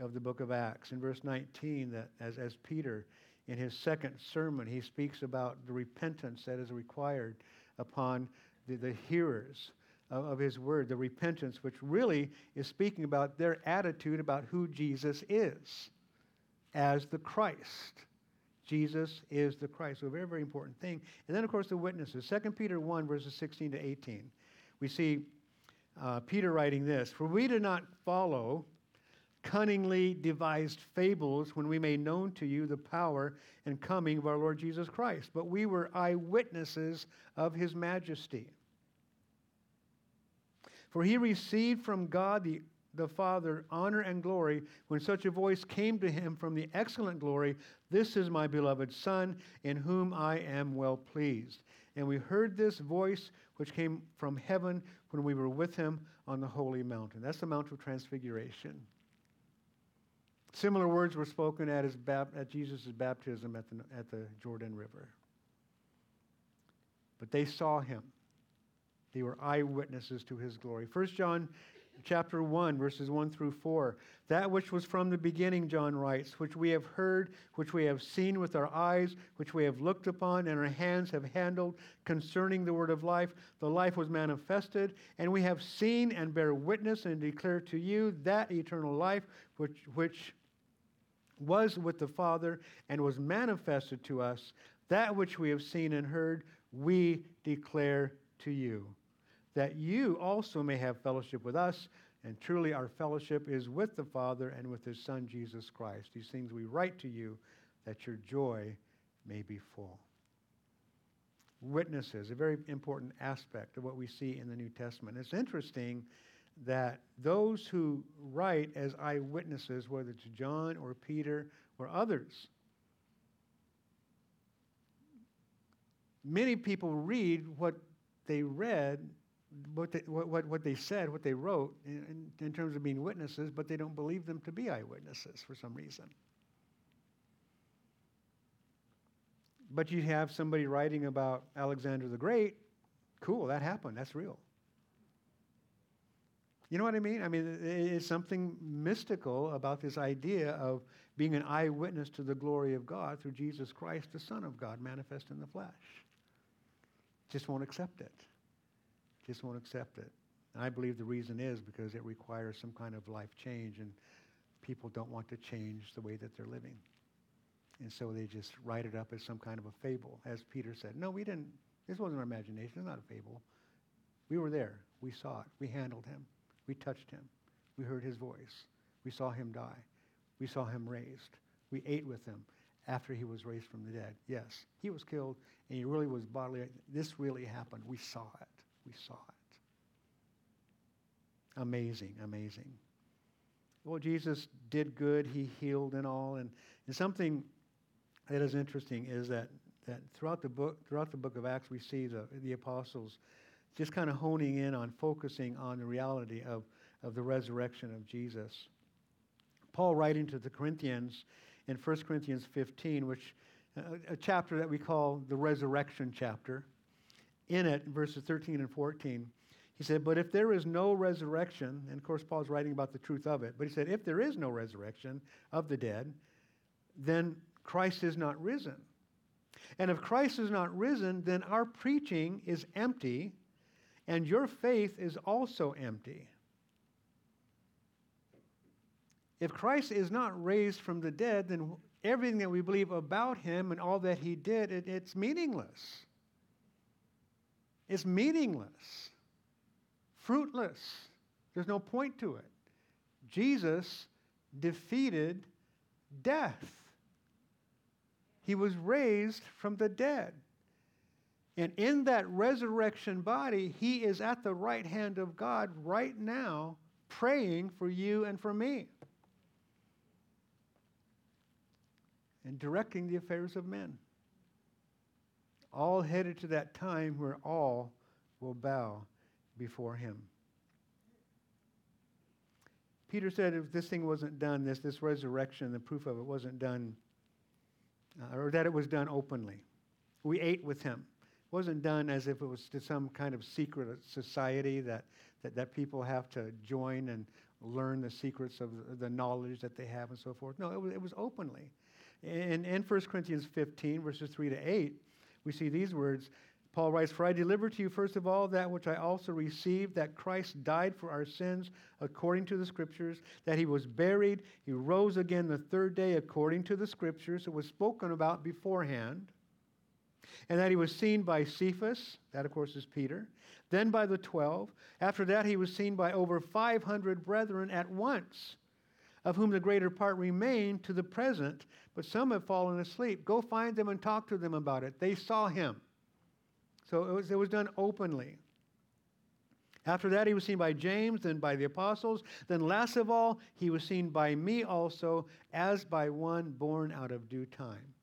of the book of Acts, in verse 19, that as, as Peter, in his second sermon, he speaks about the repentance that is required upon the, the hearers of, his word, the repentance, which really is speaking about their attitude about who Jesus is as the Christ. Jesus is the Christ. So a very, very important thing. And then, of course, the witnesses. 2 Peter 1, verses 16 to 18. We see uh, Peter writing this For we do not follow cunningly devised fables when we made known to you the power and coming of our Lord Jesus Christ, but we were eyewitnesses of his majesty. For he received from God the, the Father honor and glory when such a voice came to him from the excellent glory This is my beloved Son, in whom I am well pleased. And we heard this voice which came from heaven when we were with him on the holy mountain. That's the Mount of Transfiguration. Similar words were spoken at, his at Jesus' baptism at the, at the Jordan River. But they saw him. They were eyewitnesses to his glory. 1 John chapter 1, verses 1 through 4. That which was from the beginning, John writes, which we have heard, which we have seen with our eyes, which we have looked upon, and our hands have handled concerning the word of life. The life was manifested, and we have seen and bear witness and declare to you that eternal life which, which was with the Father and was manifested to us. That which we have seen and heard, we declare to you, that you also may have fellowship with us. And truly, our fellowship is with the Father and with His Son, Jesus Christ. These things we write to you that your joy may be full. Witnesses, a very important aspect of what we see in the New Testament. It's interesting that those who write as eyewitnesses, whether it's John or Peter or others, many people read what they read, what they, what, what, what they said, what they wrote in, in terms of being witnesses, but they don't believe them to be eyewitnesses for some reason. But you have somebody writing about Alexander the Great. Cool, that happened. That's real. You know what I mean? I mean, it's something mystical about this idea of being an eyewitness to the glory of God through Jesus Christ, the Son of God, manifest in the flesh. Just won't accept it. Just won't accept it. And I believe the reason is because it requires some kind of life change, and people don't want to change the way that they're living. And so they just write it up as some kind of a fable. As Peter said, no, we didn't, this wasn't our imagination, it's not a fable. We were there, we saw it, we handled him. We touched him. We heard his voice. We saw him die. We saw him raised. We ate with him after he was raised from the dead. Yes, he was killed and he really was bodily. This really happened. We saw it. We saw it. Amazing, amazing. Well, Jesus did good. He healed and all. And, and something that is interesting is that, that throughout the book, throughout the book of Acts, we see the, the apostles just kind of honing in on focusing on the reality of, of the resurrection of Jesus. Paul writing to the Corinthians in 1 Corinthians 15, which uh, a chapter that we call the resurrection chapter. In it, verses 13 and 14, he said, But if there is no resurrection, and of course, Paul's writing about the truth of it, but he said, If there is no resurrection of the dead, then Christ is not risen. And if Christ is not risen, then our preaching is empty, and your faith is also empty. If Christ is not raised from the dead, then everything that we believe about him and all that he did, it, it's meaningless. It's meaningless, fruitless. There's no point to it. Jesus defeated death. He was raised from the dead. And in that resurrection body, he is at the right hand of God right now, praying for you and for me. And directing the affairs of men. All headed to that time where all will bow before him. Peter said if this thing wasn't done, this, this resurrection, the proof of it wasn't done uh, or that it was done openly. We ate with him. It wasn't done as if it was to some kind of secret society that, that, that people have to join and learn the secrets of the knowledge that they have and so forth. No, it was, it was openly. In, in 1 Corinthians 15, verses 3 to 8, we see these words. Paul writes, For I delivered to you first of all that which I also received, that Christ died for our sins according to the Scriptures, that he was buried, he rose again the third day according to the Scriptures. It was spoken about beforehand. And that he was seen by Cephas, that of course is Peter, then by the twelve. After that, he was seen by over 500 brethren at once, of whom the greater part remain to the present, but some have fallen asleep. Go find them and talk to them about it. They saw him. So it was, it was done openly. After that, he was seen by James, then by the apostles. Then, last of all, he was seen by me also, as by one born out of due time.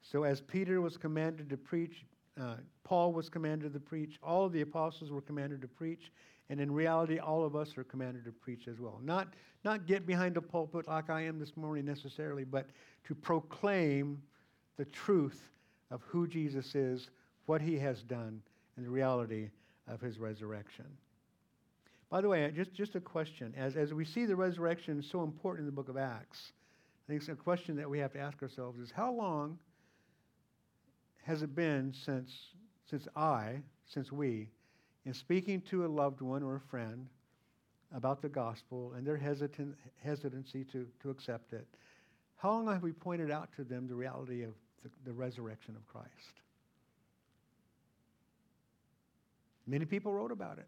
So, as Peter was commanded to preach, uh, Paul was commanded to preach, all of the apostles were commanded to preach, and in reality, all of us are commanded to preach as well. Not, not get behind a pulpit like I am this morning necessarily, but to proclaim the truth of who Jesus is what he has done and the reality of his resurrection. By the way, just, just a question. As, as we see the resurrection so important in the book of Acts, I think it's a question that we have to ask ourselves is how long has it been since, since I, since we, in speaking to a loved one or a friend about the gospel and their hesitant, hesitancy to, to accept it, how long have we pointed out to them the reality of the, the resurrection of Christ? Many people wrote about it.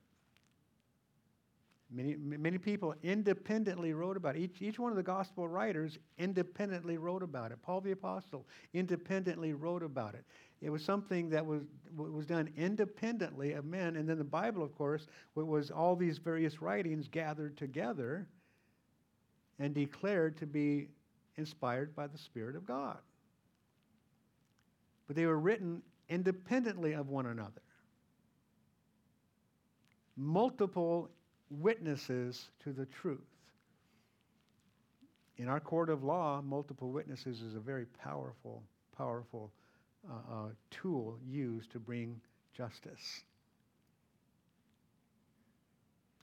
Many, many people independently wrote about it. Each, each one of the gospel writers independently wrote about it. Paul the Apostle independently wrote about it. It was something that was, was done independently of men. And then the Bible, of course, was all these various writings gathered together and declared to be inspired by the Spirit of God. But they were written independently of one another multiple witnesses to the truth. In our court of law, multiple witnesses is a very powerful, powerful uh, tool used to bring justice.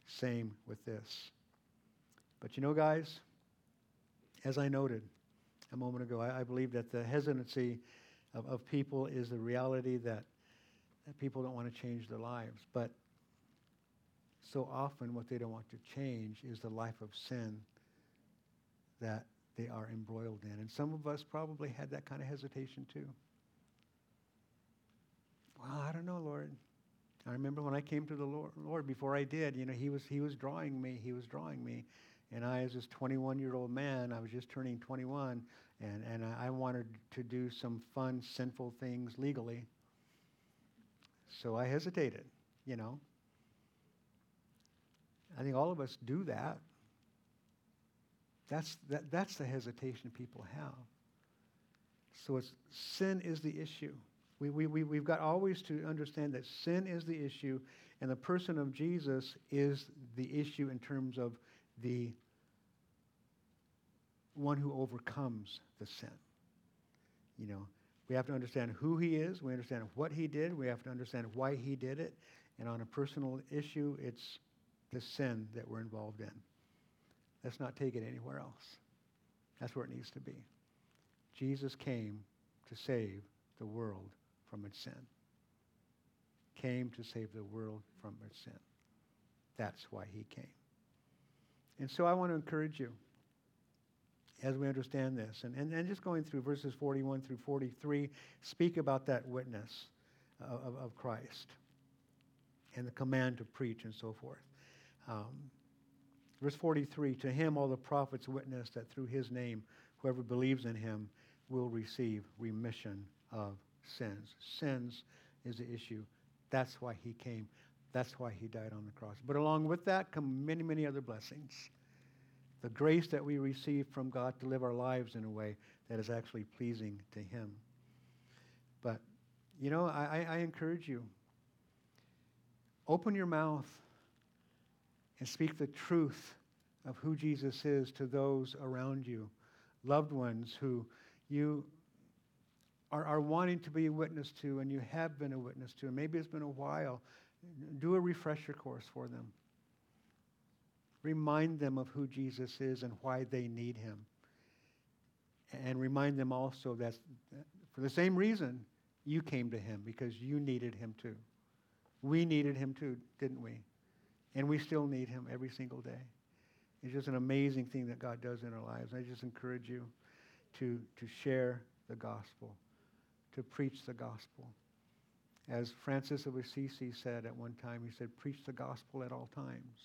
Same with this. But you know, guys, as I noted a moment ago, I, I believe that the hesitancy of, of people is the reality that, that people don't want to change their lives. But so often what they don't want to change is the life of sin that they are embroiled in. And some of us probably had that kind of hesitation too. Well, I don't know, Lord. I remember when I came to the Lord, Lord before I did, you know, he was, he was drawing me. He was drawing me. And I, as this 21 year old man, I was just turning 21, and, and I wanted to do some fun, sinful things legally. So I hesitated, you know. I think all of us do that. That's, that, that's the hesitation people have. So it's, sin is the issue. We, we, we, we've got always to understand that sin is the issue, and the person of Jesus is the issue in terms of the one who overcomes the sin. You know, we have to understand who he is. We understand what he did. We have to understand why he did it. And on a personal issue, it's the sin that we're involved in. Let's not take it anywhere else. That's where it needs to be. Jesus came to save the world from its sin. Came to save the world from its sin. That's why he came. And so I want to encourage you as we understand this. And, and, and just going through verses 41 through 43, speak about that witness of, of Christ and the command to preach and so forth. Um, verse 43 To him all the prophets witness that through his name, whoever believes in him will receive remission of sins. Sins is the issue. That's why he came. That's why he died on the cross. But along with that come many, many other blessings. The grace that we receive from God to live our lives in a way that is actually pleasing to him. But, you know, I, I encourage you open your mouth and speak the truth of who Jesus is to those around you, loved ones who you are, are wanting to be a witness to and you have been a witness to, and maybe it's been a while. Do a refresher course for them. Remind them of who Jesus is and why they need him. And remind them also that for the same reason you came to him, because you needed him too. We needed him too, didn't we? And we still need him every single day. It's just an amazing thing that God does in our lives. I just encourage you to, to share the gospel, to preach the gospel. As Francis of Assisi said at one time, he said, preach the gospel at all times.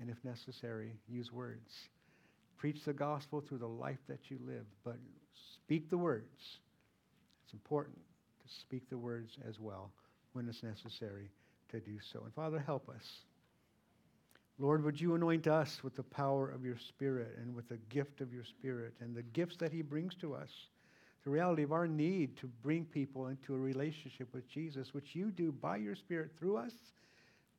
And if necessary, use words. Preach the gospel through the life that you live, but speak the words. It's important to speak the words as well when it's necessary to do so. And Father, help us. Lord, would you anoint us with the power of your Spirit and with the gift of your Spirit and the gifts that he brings to us? The reality of our need to bring people into a relationship with Jesus, which you do by your Spirit through us.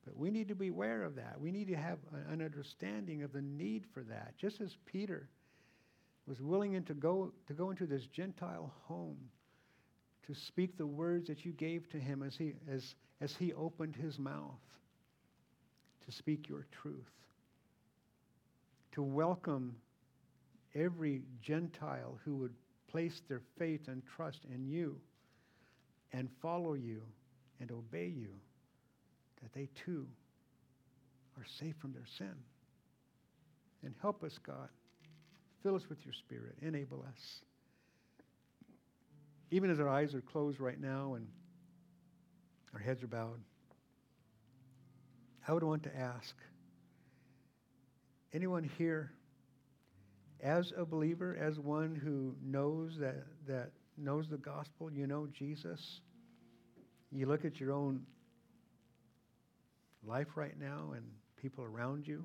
But we need to be aware of that. We need to have an understanding of the need for that. Just as Peter was willing to go, to go into this Gentile home to speak the words that you gave to him as he, as, as he opened his mouth to speak your truth, to welcome every Gentile who would place their faith and trust in you and follow you and obey you, that they too are safe from their sin. And help us, God. Fill us with your spirit. Enable us. Even as our eyes are closed right now and our heads are bowed. I would want to ask anyone here, as a believer, as one who knows that, that knows the gospel, you know Jesus, you look at your own life right now and people around you.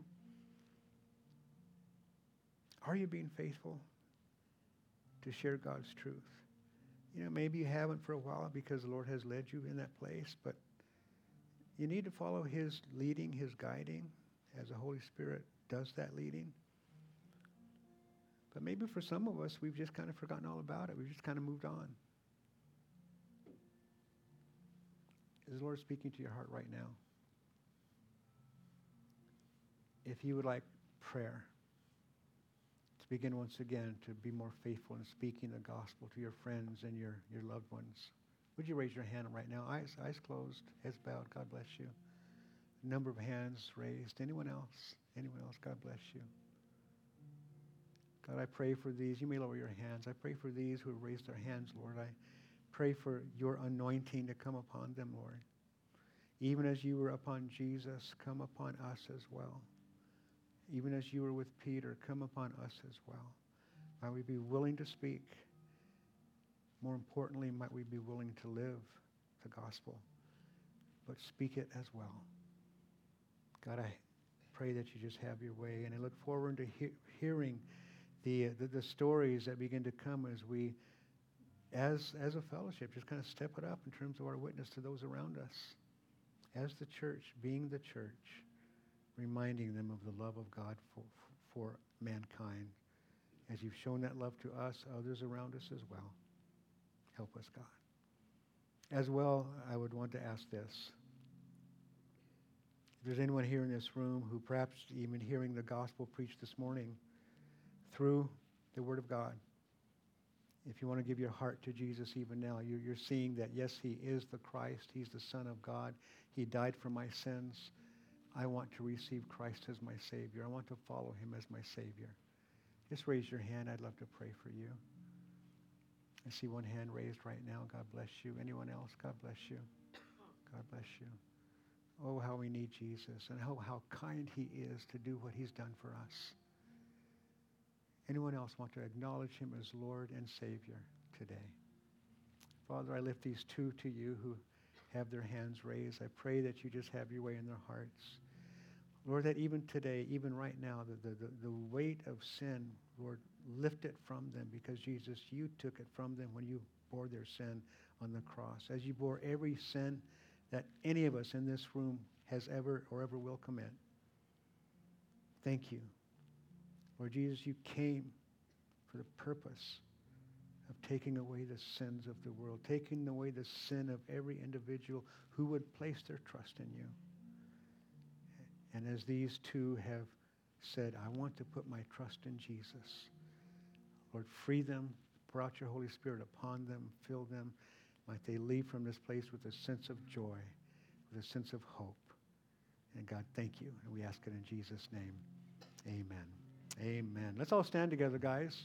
Are you being faithful to share God's truth? You know, maybe you haven't for a while because the Lord has led you in that place, but you need to follow his leading, his guiding, as the Holy Spirit does that leading. But maybe for some of us, we've just kind of forgotten all about it. We've just kind of moved on. Is the Lord speaking to your heart right now? If you would like prayer, to begin once again to be more faithful in speaking the gospel to your friends and your, your loved ones. Would you raise your hand right now? Eyes, eyes closed, heads bowed. God bless you. Number of hands raised. Anyone else? Anyone else? God bless you. God, I pray for these. You may lower your hands. I pray for these who have raised their hands, Lord. I pray for your anointing to come upon them, Lord. Even as you were upon Jesus, come upon us as well. Even as you were with Peter, come upon us as well. Might we be willing to speak more importantly, might we be willing to live the gospel, but speak it as well. God, I pray that you just have your way, and I look forward to he- hearing the, the, the stories that begin to come as we, as as a fellowship, just kind of step it up in terms of our witness to those around us, as the church, being the church, reminding them of the love of God for for mankind, as you've shown that love to us, others around us as well. Help us, God. As well, I would want to ask this. If there's anyone here in this room who perhaps even hearing the gospel preached this morning through the Word of God, if you want to give your heart to Jesus even now, you're, you're seeing that, yes, he is the Christ. He's the Son of God. He died for my sins. I want to receive Christ as my Savior. I want to follow him as my Savior. Just raise your hand. I'd love to pray for you. I see one hand raised right now. God bless you. Anyone else? God bless you. God bless you. Oh, how we need Jesus and how, how kind he is to do what he's done for us. Anyone else want to acknowledge him as Lord and Savior today? Father, I lift these two to you who have their hands raised. I pray that you just have your way in their hearts. Lord, that even today, even right now, the, the, the weight of sin, Lord, lift it from them because Jesus, you took it from them when you bore their sin on the cross. As you bore every sin that any of us in this room has ever or ever will commit. Thank you. Lord Jesus, you came for the purpose of taking away the sins of the world, taking away the sin of every individual who would place their trust in you. And as these two have said, I want to put my trust in Jesus. Lord, free them, pour out your Holy Spirit upon them, fill them. Might they leave from this place with a sense of joy, with a sense of hope. And God, thank you. And we ask it in Jesus' name. Amen. Amen. Let's all stand together, guys.